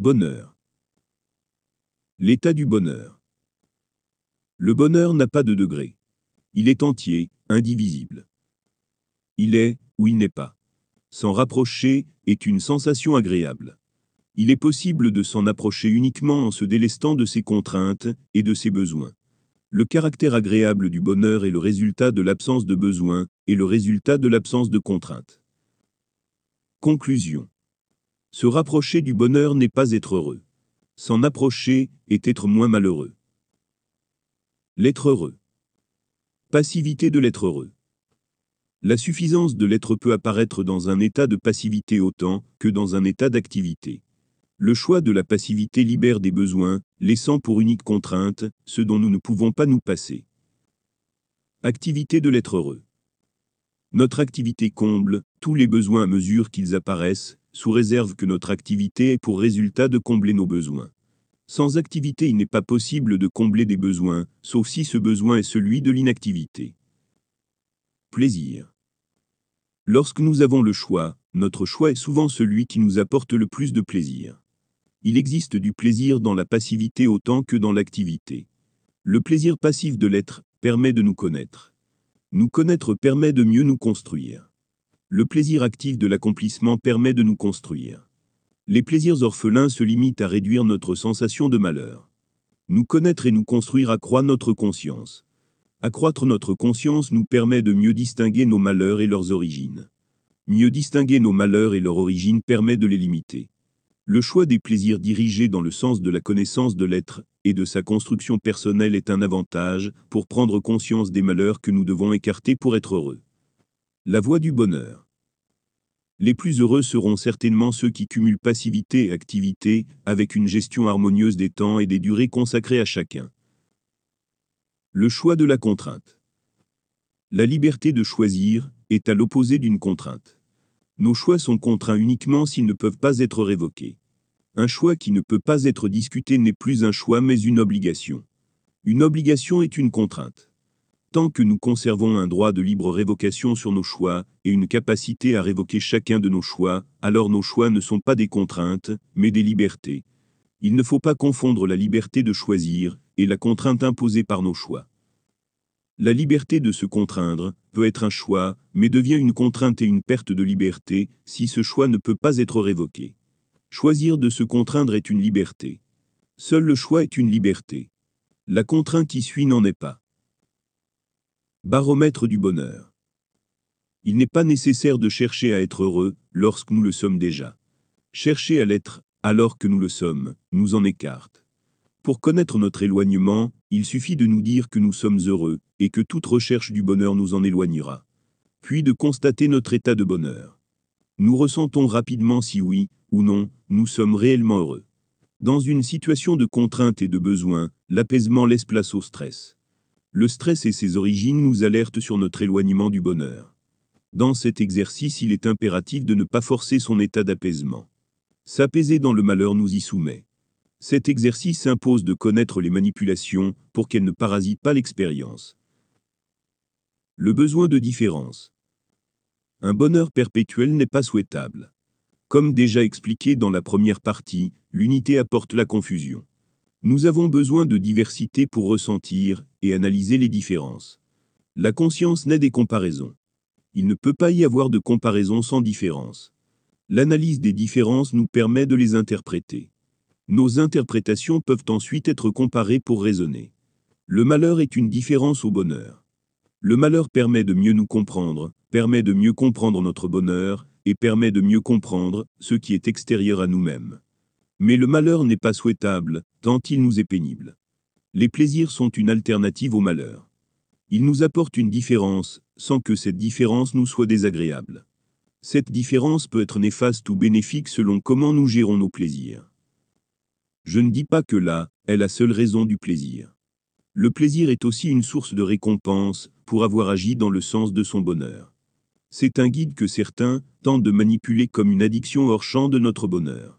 Bonheur. L'état du bonheur. Le bonheur n'a pas de degré. Il est entier, indivisible. Il est, ou il n'est pas. S'en rapprocher est une sensation agréable. Il est possible de s'en approcher uniquement en se délestant de ses contraintes et de ses besoins. Le caractère agréable du bonheur est le résultat de l'absence de besoins et le résultat de l'absence de contraintes. Conclusion. Se rapprocher du bonheur n'est pas être heureux. S'en approcher est être moins malheureux. L'être heureux. Passivité de l'être heureux. La suffisance de l'être peut apparaître dans un état de passivité autant que dans un état d'activité. Le choix de la passivité libère des besoins, laissant pour unique contrainte ce dont nous ne pouvons pas nous passer. Activité de l'être heureux. Notre activité comble tous les besoins à mesure qu'ils apparaissent, sous réserve que notre activité ait pour résultat de combler nos besoins. Sans activité, il n'est pas possible de combler des besoins, sauf si ce besoin est celui de l'inactivité. Plaisir. Lorsque nous avons le choix, notre choix est souvent celui qui nous apporte le plus de plaisir. Il existe du plaisir dans la passivité autant que dans l'activité. Le plaisir passif de l'être permet de nous connaître. Nous connaître permet de mieux nous construire. Le plaisir actif de l'accomplissement permet de nous construire. Les plaisirs orphelins se limitent à réduire notre sensation de malheur. Nous connaître et nous construire accroît notre conscience. Accroître notre conscience nous permet de mieux distinguer nos malheurs et leurs origines. Mieux distinguer nos malheurs et leur origine permet de les limiter. Le choix des plaisirs dirigés dans le sens de la connaissance de l'être et de sa construction personnelle est un avantage pour prendre conscience des malheurs que nous devons écarter pour être heureux. La voie du bonheur. Les plus heureux seront certainement ceux qui cumulent passivité et activité, avec une gestion harmonieuse des temps et des durées consacrées à chacun. Le choix de la contrainte. La liberté de choisir est à l'opposé d'une contrainte. Nos choix sont contraints uniquement s'ils ne peuvent pas être révoqués. Un choix qui ne peut pas être discuté n'est plus un choix mais une obligation. Une obligation est une contrainte. Tant que nous conservons un droit de libre révocation sur nos choix, et une capacité à révoquer chacun de nos choix, alors nos choix ne sont pas des contraintes, mais des libertés. Il ne faut pas confondre la liberté de choisir, et la contrainte imposée par nos choix. La liberté de se contraindre peut être un choix, mais devient une contrainte et une perte de liberté, si ce choix ne peut pas être révoqué. Choisir de se contraindre est une liberté. Seul le choix est une liberté. La contrainte qui suit n'en est pas. Baromètre du bonheur. Il n'est pas nécessaire de chercher à être heureux lorsque nous le sommes déjà. Chercher à l'être alors que nous le sommes nous en écarte. Pour connaître notre éloignement, il suffit de nous dire que nous sommes heureux et que toute recherche du bonheur nous en éloignera. Puis de constater notre état de bonheur. Nous ressentons rapidement si oui ou non nous sommes réellement heureux. Dans une situation de contrainte et de besoin, l'apaisement laisse place au stress. Le stress et ses origines nous alertent sur notre éloignement du bonheur. Dans cet exercice, il est impératif de ne pas forcer son état d'apaisement. S'apaiser dans le malheur nous y soumet. Cet exercice impose de connaître les manipulations pour qu'elles ne parasitent pas l'expérience. Le besoin de différence. Un bonheur perpétuel n'est pas souhaitable. Comme déjà expliqué dans la première partie, l'unité apporte la confusion. Nous avons besoin de diversité pour ressentir et analyser les différences. La conscience naît des comparaisons. Il ne peut pas y avoir de comparaison sans différence. L'analyse des différences nous permet de les interpréter. Nos interprétations peuvent ensuite être comparées pour raisonner. Le malheur est une différence au bonheur. Le malheur permet de mieux nous comprendre, permet de mieux comprendre notre bonheur, et permet de mieux comprendre ce qui est extérieur à nous-mêmes. Mais le malheur n'est pas souhaitable, tant il nous est pénible. Les plaisirs sont une alternative au malheur. Ils nous apportent une différence, sans que cette différence nous soit désagréable. Cette différence peut être néfaste ou bénéfique selon comment nous gérons nos plaisirs. Je ne dis pas que là est la seule raison du plaisir. Le plaisir est aussi une source de récompense pour avoir agi dans le sens de son bonheur. C'est un guide que certains tentent de manipuler comme une addiction hors champ de notre bonheur.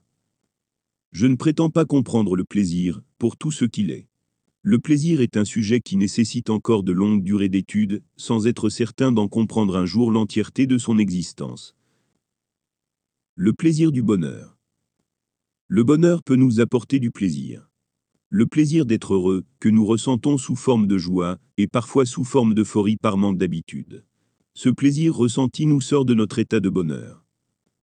Je ne prétends pas comprendre le plaisir, pour tout ce qu'il est. Le plaisir est un sujet qui nécessite encore de longues durées d'études, sans être certain d'en comprendre un jour l'entièreté de son existence. Le plaisir du bonheur. Le bonheur peut nous apporter du plaisir. Le plaisir d'être heureux, que nous ressentons sous forme de joie, et parfois sous forme d'euphorie par manque d'habitude. Ce plaisir ressenti nous sort de notre état de bonheur.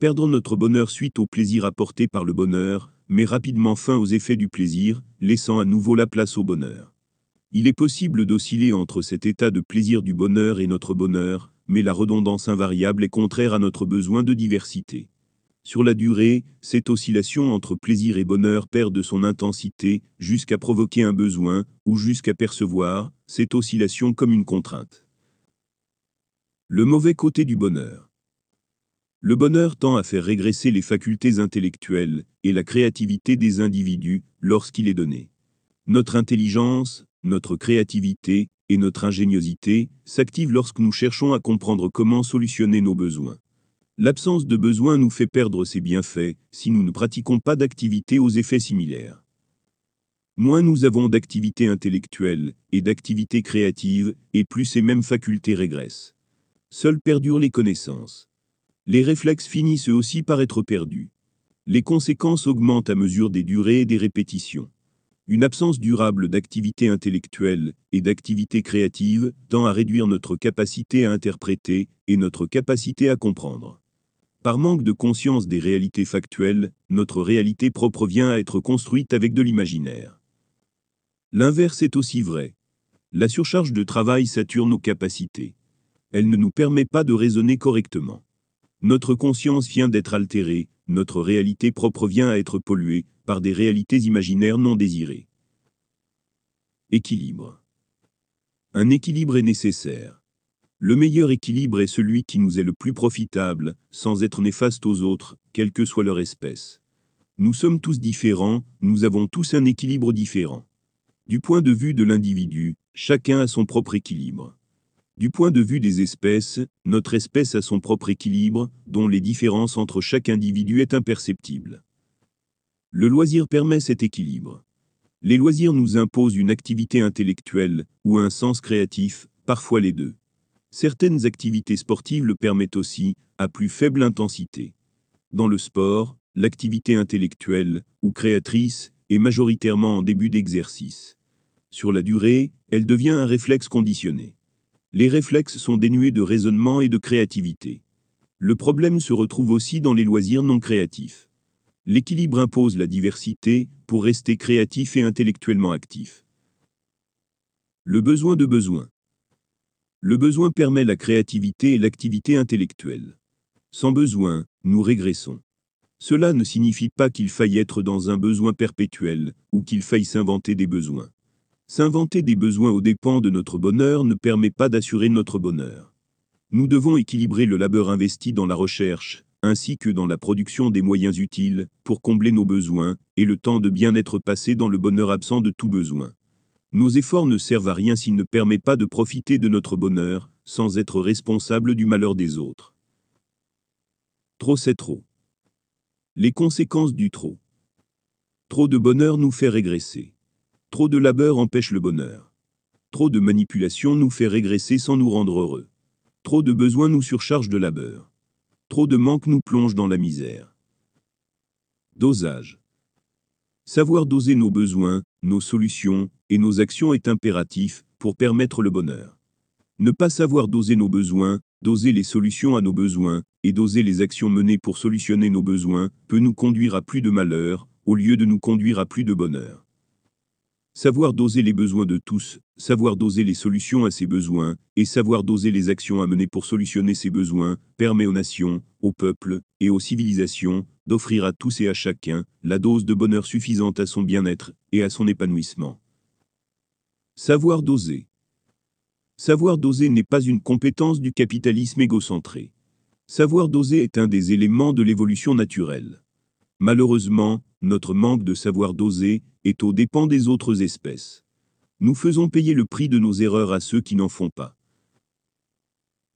Perdre notre bonheur suite au plaisir apporté par le bonheur, met rapidement fin aux effets du plaisir, laissant à nouveau la place au bonheur. Il est possible d'osciller entre cet état de plaisir du bonheur et notre bonheur, mais la redondance invariable est contraire à notre besoin de diversité. Sur la durée, cette oscillation entre plaisir et bonheur perd de son intensité, jusqu'à provoquer un besoin, ou jusqu'à percevoir, cette oscillation comme une contrainte. Le mauvais côté du bonheur. Le bonheur tend à faire régresser les facultés intellectuelles et la créativité des individus lorsqu'il est donné. Notre intelligence, notre créativité et notre ingéniosité s'activent lorsque nous cherchons à comprendre comment solutionner nos besoins. L'absence de besoin nous fait perdre ses bienfaits si nous ne pratiquons pas d'activités aux effets similaires. Moins nous avons d'activités intellectuelles et d'activités créatives, et plus ces mêmes facultés régressent. Seules perdurent les connaissances. Les réflexes finissent eux aussi par être perdus. Les conséquences augmentent à mesure des durées et des répétitions. Une absence durable d'activité intellectuelle et d'activité créative tend à réduire notre capacité à interpréter et notre capacité à comprendre. Par manque de conscience des réalités factuelles, notre réalité propre vient à être construite avec de l'imaginaire. L'inverse est aussi vrai. La surcharge de travail sature nos capacités. Elle ne nous permet pas de raisonner correctement. Notre conscience vient d'être altérée, notre réalité propre vient à être polluée, par des réalités imaginaires non désirées. Équilibre. Un équilibre est nécessaire. Le meilleur équilibre est celui qui nous est le plus profitable, sans être néfaste aux autres, quelle que soit leur espèce. Nous sommes tous différents, nous avons tous un équilibre différent. Du point de vue de l'individu, chacun a son propre équilibre. Du point de vue des espèces, notre espèce a son propre équilibre, dont les différences entre chaque individu est imperceptible. Le loisir permet cet équilibre. Les loisirs nous imposent une activité intellectuelle ou un sens créatif, parfois les deux. Certaines activités sportives le permettent aussi, à plus faible intensité. Dans le sport, l'activité intellectuelle ou créatrice est majoritairement en début d'exercice. Sur la durée, elle devient un réflexe conditionné. Les réflexes sont dénués de raisonnement et de créativité. Le problème se retrouve aussi dans les loisirs non créatifs. L'équilibre impose la diversité pour rester créatif et intellectuellement actif. Le besoin de besoin. Le besoin permet la créativité et l'activité intellectuelle. Sans besoin, nous régressons. Cela ne signifie pas qu'il faille être dans un besoin perpétuel, ou qu'il faille s'inventer des besoins. S'inventer des besoins aux dépens de notre bonheur ne permet pas d'assurer notre bonheur. Nous devons équilibrer le labeur investi dans la recherche, ainsi que dans la production des moyens utiles, pour combler nos besoins, et le temps de bien-être passé dans le bonheur absent de tout besoin. Nos efforts ne servent à rien s'ils ne permettent pas de profiter de notre bonheur, sans être responsables du malheur des autres. Trop c'est trop. Les conséquences du trop. Trop de bonheur nous fait régresser. Trop de labeur empêche le bonheur. Trop de manipulation nous fait régresser sans nous rendre heureux. Trop de besoins nous surcharge de labeur. Trop de manque nous plonge dans la misère. Dosage. Savoir doser nos besoins, nos solutions et nos actions est impératif pour permettre le bonheur. Ne pas savoir doser nos besoins, doser les solutions à nos besoins et doser les actions menées pour solutionner nos besoins peut nous conduire à plus de malheur au lieu de nous conduire à plus de bonheur. Savoir doser les besoins de tous, savoir doser les solutions à ces besoins, et savoir doser les actions à mener pour solutionner ces besoins, permet aux nations, aux peuples et aux civilisations d'offrir à tous et à chacun la dose de bonheur suffisante à son bien-être et à son épanouissement. Savoir doser. Savoir doser n'est pas une compétence du capitalisme égocentré. Savoir doser est un des éléments de l'évolution naturelle. Malheureusement, notre manque de savoir doser est aux dépens des autres espèces. Nous faisons payer le prix de nos erreurs à ceux qui n'en font pas.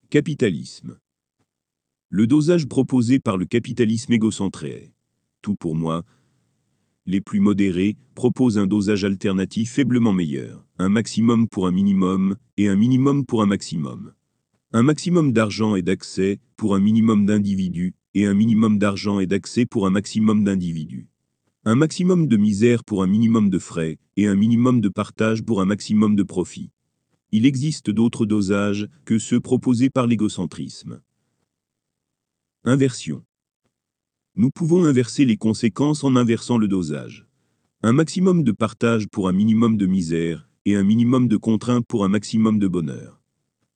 Capitalisme. Le dosage proposé par le capitalisme égocentré est, tout pour moi, les plus modérés proposent un dosage alternatif faiblement meilleur, un maximum pour un minimum et un minimum pour un maximum. Un maximum d'argent et d'accès pour un minimum d'individus et un minimum d'argent et d'accès pour un maximum d'individus Un maximum de misère pour un minimum de frais, et un minimum de partage pour un maximum de profit. Il existe d'autres dosages que ceux proposés par l'égocentrisme. Inversion. Nous pouvons inverser les conséquences en inversant le dosage. Un maximum de partage pour un minimum de misère, et un minimum de contrainte pour un maximum de bonheur.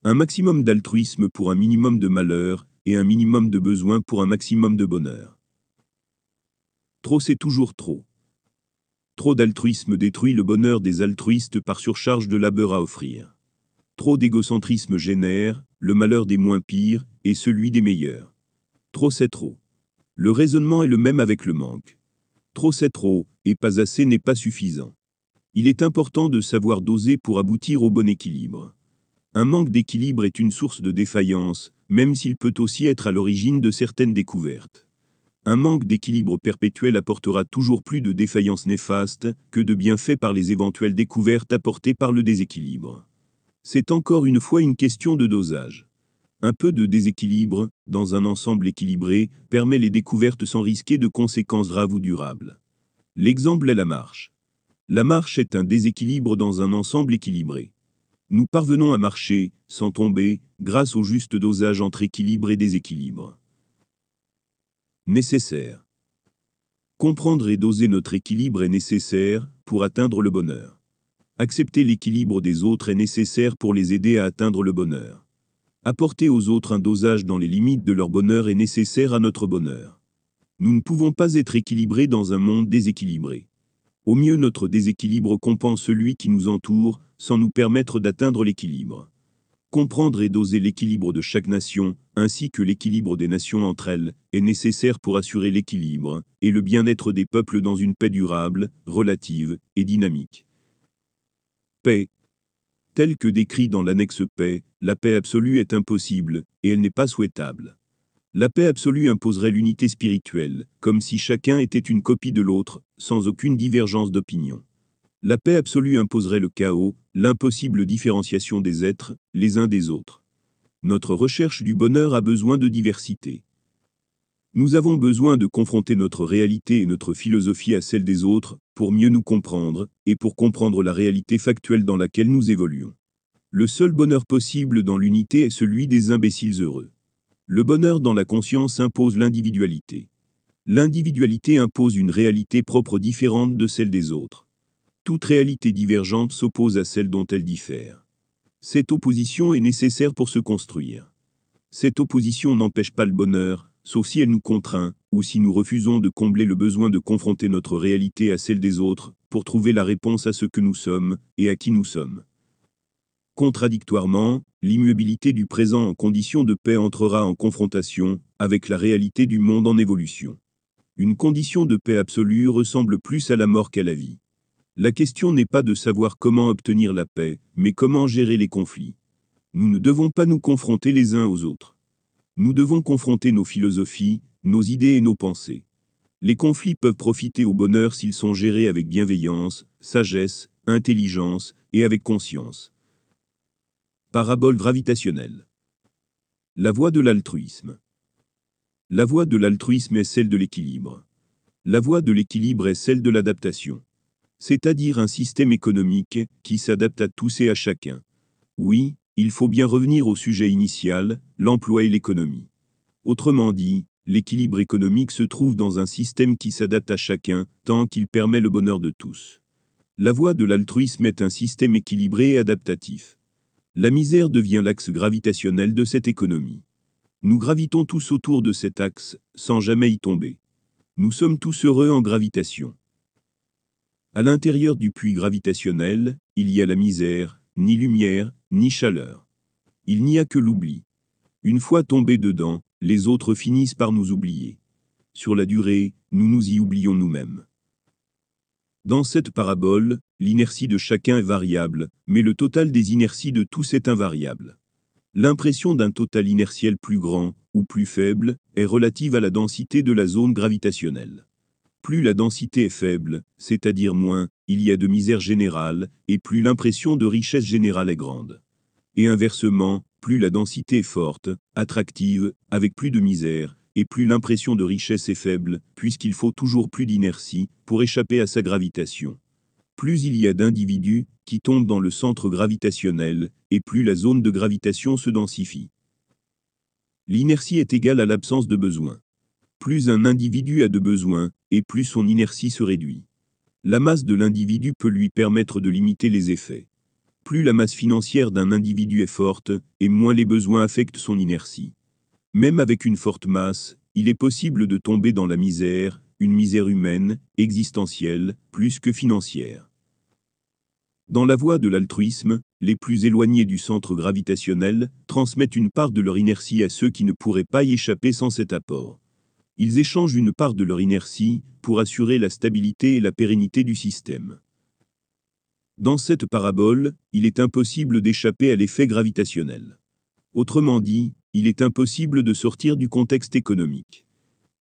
Un maximum d'altruisme pour un minimum de malheur, et un minimum de besoin pour un maximum de bonheur. Trop c'est toujours trop. Trop d'altruisme détruit le bonheur des altruistes par surcharge de labeur à offrir. Trop d'égocentrisme génère le malheur des moins pires et celui des meilleurs. Trop c'est trop. Le raisonnement est le même avec le manque. Trop c'est trop, et pas assez n'est pas suffisant. Il est important de savoir doser pour aboutir au bon équilibre. Un manque d'équilibre est une source de défaillance, même s'il peut aussi être à l'origine de certaines découvertes. Un manque d'équilibre perpétuel apportera toujours plus de défaillances néfastes que de bienfaits par les éventuelles découvertes apportées par le déséquilibre. C'est encore une fois une question de dosage. Un peu de déséquilibre, dans un ensemble équilibré, permet les découvertes sans risquer de conséquences graves ou durables. L'exemple est la marche. La marche est un déséquilibre dans un ensemble équilibré. Nous parvenons à marcher, sans tomber, grâce au juste dosage entre équilibre et déséquilibre. Nécessaire. Comprendre et doser notre équilibre est nécessaire pour atteindre le bonheur. Accepter l'équilibre des autres est nécessaire pour les aider à atteindre le bonheur. Apporter aux autres un dosage dans les limites de leur bonheur est nécessaire à notre bonheur. Nous ne pouvons pas être équilibrés dans un monde déséquilibré. Au mieux notre déséquilibre compense celui qui nous entoure, sans nous permettre d'atteindre l'équilibre. Comprendre et doser l'équilibre de chaque nation, ainsi que l'équilibre des nations entre elles, est nécessaire pour assurer l'équilibre et le bien-être des peuples dans une paix durable, relative et dynamique. Paix. Telle que décrit dans l'annexe paix, la paix absolue est impossible, et elle n'est pas souhaitable. La paix absolue imposerait l'unité spirituelle, comme si chacun était une copie de l'autre, sans aucune divergence d'opinion. La paix absolue imposerait le chaos, l'impossible différenciation des êtres, les uns des autres. Notre recherche du bonheur a besoin de diversité. Nous avons besoin de confronter notre réalité et notre philosophie à celle des autres, pour mieux nous comprendre, et pour comprendre la réalité factuelle dans laquelle nous évoluons. Le seul bonheur possible dans l'unité est celui des imbéciles heureux. Le bonheur dans la conscience impose l'individualité. L'individualité impose une réalité propre différente de celle des autres. Toute réalité divergente s'oppose à celle dont elle diffère. Cette opposition est nécessaire pour se construire. Cette opposition n'empêche pas le bonheur, sauf si elle nous contraint, ou si nous refusons de combler le besoin de confronter notre réalité à celle des autres, pour trouver la réponse à ce que nous sommes, et à qui nous sommes. Contradictoirement, l'immobilité du présent en condition de paix entrera en confrontation avec la réalité du monde en évolution. Une condition de paix absolue ressemble plus à la mort qu'à la vie. La question n'est pas de savoir comment obtenir la paix, mais comment gérer les conflits. Nous ne devons pas nous confronter les uns aux autres. Nous devons confronter nos philosophies, nos idées et nos pensées. Les conflits peuvent profiter au bonheur s'ils sont gérés avec bienveillance, sagesse, intelligence et avec conscience. Parabole gravitationnelle. La voie de l'altruisme. La voie de l'altruisme est celle de l'équilibre. La voie de l'équilibre est celle de l'adaptation. C'est-à-dire un système économique qui s'adapte à tous et à chacun. Oui, il faut bien revenir au sujet initial, l'emploi et l'économie. Autrement dit, l'équilibre économique se trouve dans un système qui s'adapte à chacun, tant qu'il permet le bonheur de tous. La voie de l'altruisme est un système équilibré et adaptatif. La misère devient l'axe gravitationnel de cette économie. Nous gravitons tous autour de cet axe, sans jamais y tomber. Nous sommes tous heureux en gravitation. À l'intérieur du puits gravitationnel, il y a la misère, ni lumière, ni chaleur. Il n'y a que l'oubli. Une fois tombés dedans, les autres finissent par nous oublier. Sur la durée, nous nous y oublions nous-mêmes. Dans cette parabole, l'inertie de chacun est variable, mais le total des inerties de tous est invariable. L'impression d'un total inertiel plus grand, ou plus faible, est relative à la densité de la zone gravitationnelle. Plus la densité est faible, c'est-à-dire moins, il y a de misère générale, et plus l'impression de richesse générale est grande. Et inversement, plus la densité est forte, attractive, avec plus de misère, et plus l'impression de richesse est faible, puisqu'il faut toujours plus d'inertie pour échapper à sa gravitation. Plus il y a d'individus qui tombent dans le centre gravitationnel, et plus la zone de gravitation se densifie. L'inertie est égale à l'absence de besoin. Plus un individu a de besoins, et plus son inertie se réduit. La masse de l'individu peut lui permettre de limiter les effets. Plus la masse financière d'un individu est forte, et moins les besoins affectent son inertie. Même avec une forte masse, il est possible de tomber dans la misère, une misère humaine, existentielle, plus que financière. Dans la voie de l'altruisme, les plus éloignés du centre gravitationnel transmettent une part de leur inertie à ceux qui ne pourraient pas y échapper sans cet apport. Ils échangent une part de leur inertie pour assurer la stabilité et la pérennité du système. Dans cette parabole, il est impossible d'échapper à l'effet gravitationnel. Autrement dit, il est impossible de sortir du contexte économique.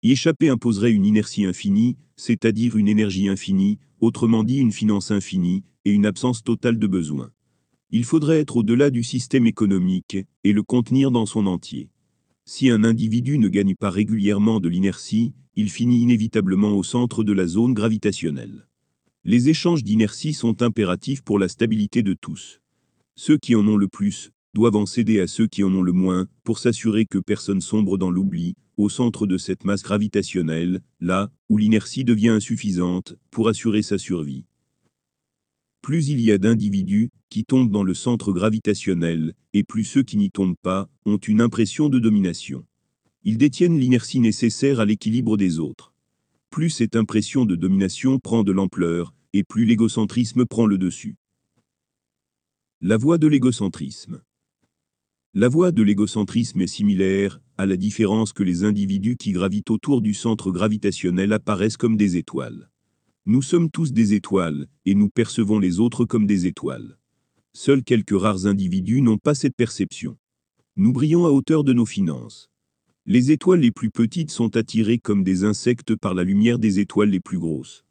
Y échapper imposerait une inertie infinie, c'est-à-dire une énergie infinie, autrement dit une finance infinie, et une absence totale de besoin. Il faudrait être au-delà du système économique et le contenir dans son entier. Si un individu ne gagne pas régulièrement de l'inertie, il finit inévitablement au centre de la zone gravitationnelle. Les échanges d'inertie sont impératifs pour la stabilité de tous. Ceux qui en ont le plus doivent en céder à ceux qui en ont le moins pour s'assurer que personne sombre dans l'oubli, au centre de cette masse gravitationnelle, là où l'inertie devient insuffisante pour assurer sa survie plus il y a d'individus qui tombent dans le centre gravitationnel, et plus ceux qui n'y tombent pas ont une impression de domination. Ils détiennent l'inertie nécessaire à l'équilibre des autres. Plus cette impression de domination prend de l'ampleur, et plus l'égocentrisme prend le dessus. La voie de l'égocentrisme. La voie de l'égocentrisme est similaire, à la différence que les individus qui gravitent autour du centre gravitationnel apparaissent comme des étoiles. Nous sommes tous des étoiles, et nous percevons les autres comme des étoiles. Seuls quelques rares individus n'ont pas cette perception. Nous brillons à hauteur de nos finances. Les étoiles les plus petites sont attirées comme des insectes par la lumière des étoiles les plus grosses.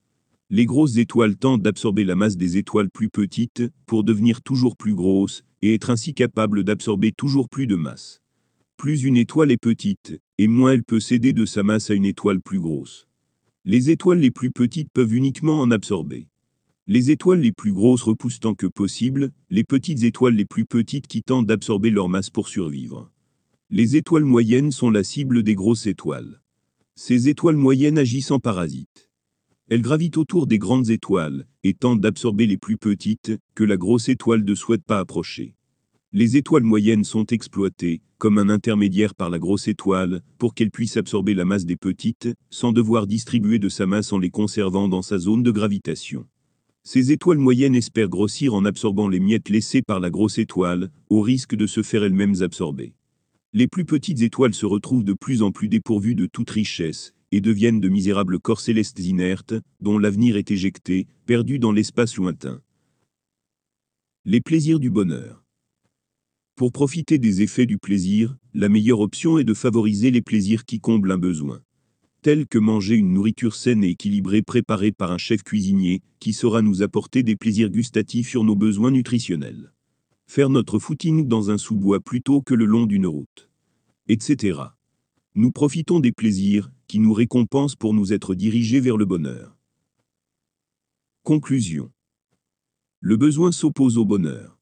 Les grosses étoiles tentent d'absorber la masse des étoiles plus petites pour devenir toujours plus grosses et être ainsi capables d'absorber toujours plus de masse. Plus une étoile est petite, et moins elle peut céder de sa masse à une étoile plus grosse. Les étoiles les plus petites peuvent uniquement en absorber. Les étoiles les plus grosses repoussent tant que possible, les petites étoiles les plus petites qui tentent d'absorber leur masse pour survivre. Les étoiles moyennes sont la cible des grosses étoiles. Ces étoiles moyennes agissent en parasites. Elles gravitent autour des grandes étoiles et tentent d'absorber les plus petites que la grosse étoile ne souhaite pas approcher. Les étoiles moyennes sont exploitées, comme un intermédiaire par la grosse étoile, pour qu'elle puisse absorber la masse des petites, sans devoir distribuer de sa masse en les conservant dans sa zone de gravitation. Ces étoiles moyennes espèrent grossir en absorbant les miettes laissées par la grosse étoile, au risque de se faire elles-mêmes absorber. Les plus petites étoiles se retrouvent de plus en plus dépourvues de toute richesse, et deviennent de misérables corps célestes inertes, dont l'avenir est éjecté, perdu dans l'espace lointain. Les plaisirs du bonheur. Pour profiter des effets du plaisir, la meilleure option est de favoriser les plaisirs qui comblent un besoin. Tels que manger une nourriture saine et équilibrée préparée par un chef cuisinier, qui saura nous apporter des plaisirs gustatifs sur nos besoins nutritionnels. Faire notre footing dans un sous-bois plutôt que le long d'une route. Etc. Nous profitons des plaisirs, qui nous récompensent pour nous être dirigés vers le bonheur. Conclusion. Le besoin s'oppose au bonheur.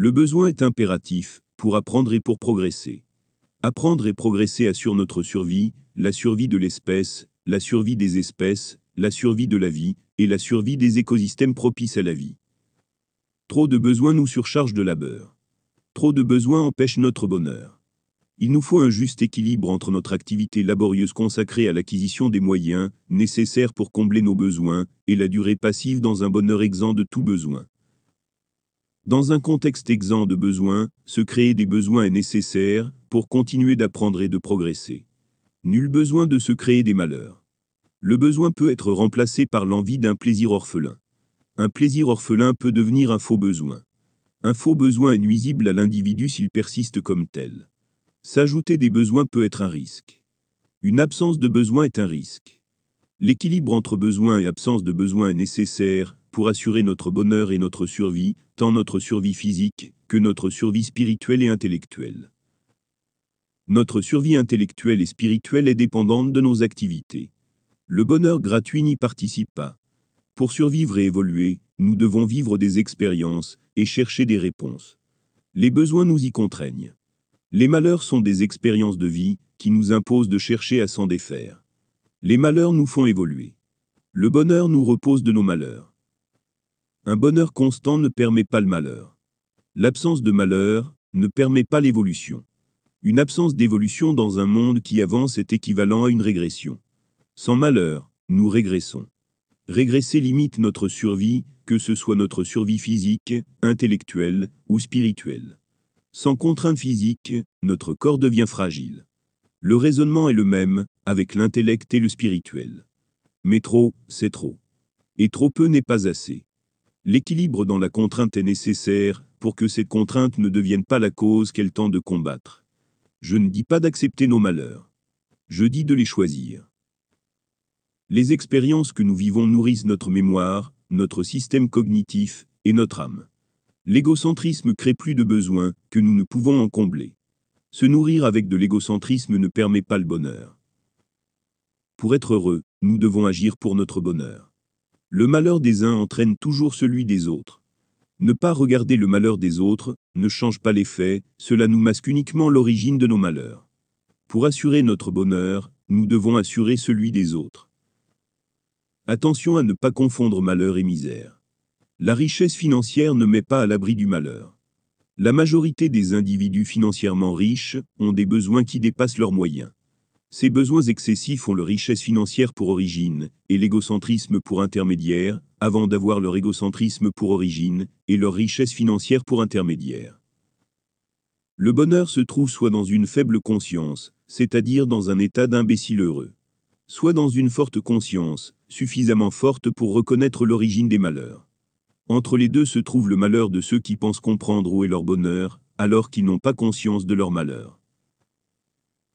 Le besoin est impératif, pour apprendre et pour progresser. Apprendre et progresser assure notre survie, la survie de l'espèce, la survie des espèces, la survie de la vie, et la survie des écosystèmes propices à la vie. Trop de besoins nous surchargent de labeur. Trop de besoins empêchent notre bonheur. Il nous faut un juste équilibre entre notre activité laborieuse consacrée à l'acquisition des moyens nécessaires pour combler nos besoins et la durée passive dans un bonheur exempt de tout besoin. Dans un contexte exempt de besoins, se créer des besoins est nécessaire pour continuer d'apprendre et de progresser. Nul besoin de se créer des malheurs. Le besoin peut être remplacé par l'envie d'un plaisir orphelin. Un plaisir orphelin peut devenir un faux besoin. Un faux besoin est nuisible à l'individu s'il persiste comme tel. S'ajouter des besoins peut être un risque. Une absence de besoin est un risque. L'équilibre entre besoin et absence de besoin est nécessaire pour assurer notre bonheur et notre survie, tant notre survie physique que notre survie spirituelle et intellectuelle. Notre survie intellectuelle et spirituelle est dépendante de nos activités. Le bonheur gratuit n'y participe pas. Pour survivre et évoluer, nous devons vivre des expériences et chercher des réponses. Les besoins nous y contraignent. Les malheurs sont des expériences de vie qui nous imposent de chercher à s'en défaire. Les malheurs nous font évoluer. Le bonheur nous repose de nos malheurs. Un bonheur constant ne permet pas le malheur. L'absence de malheur ne permet pas l'évolution. Une absence d'évolution dans un monde qui avance est équivalent à une régression. Sans malheur, nous régressons. Régresser limite notre survie, que ce soit notre survie physique, intellectuelle ou spirituelle. Sans contrainte physique, notre corps devient fragile. Le raisonnement est le même, avec l'intellect et le spirituel. Mais trop, c'est trop. Et trop peu n'est pas assez. L'équilibre dans la contrainte est nécessaire pour que cette contrainte ne devienne pas la cause qu'elle tente de combattre. Je ne dis pas d'accepter nos malheurs. Je dis de les choisir. Les expériences que nous vivons nourrissent notre mémoire, notre système cognitif et notre âme. L'égocentrisme crée plus de besoins que nous ne pouvons en combler. Se nourrir avec de l'égocentrisme ne permet pas le bonheur. Pour être heureux, nous devons agir pour notre bonheur. Le malheur des uns entraîne toujours celui des autres. Ne pas regarder le malheur des autres ne change pas les faits, cela nous masque uniquement l'origine de nos malheurs. Pour assurer notre bonheur, nous devons assurer celui des autres. Attention à ne pas confondre malheur et misère. La richesse financière ne met pas à l'abri du malheur. La majorité des individus financièrement riches ont des besoins qui dépassent leurs moyens. Ces besoins excessifs ont leur richesse financière pour origine, et l'égocentrisme pour intermédiaire, avant d'avoir leur égocentrisme pour origine, et leur richesse financière pour intermédiaire. Le bonheur se trouve soit dans une faible conscience, c'est-à-dire dans un état d'imbécile heureux, soit dans une forte conscience, suffisamment forte pour reconnaître l'origine des malheurs. Entre les deux se trouve le malheur de ceux qui pensent comprendre où est leur bonheur, alors qu'ils n'ont pas conscience de leur malheur.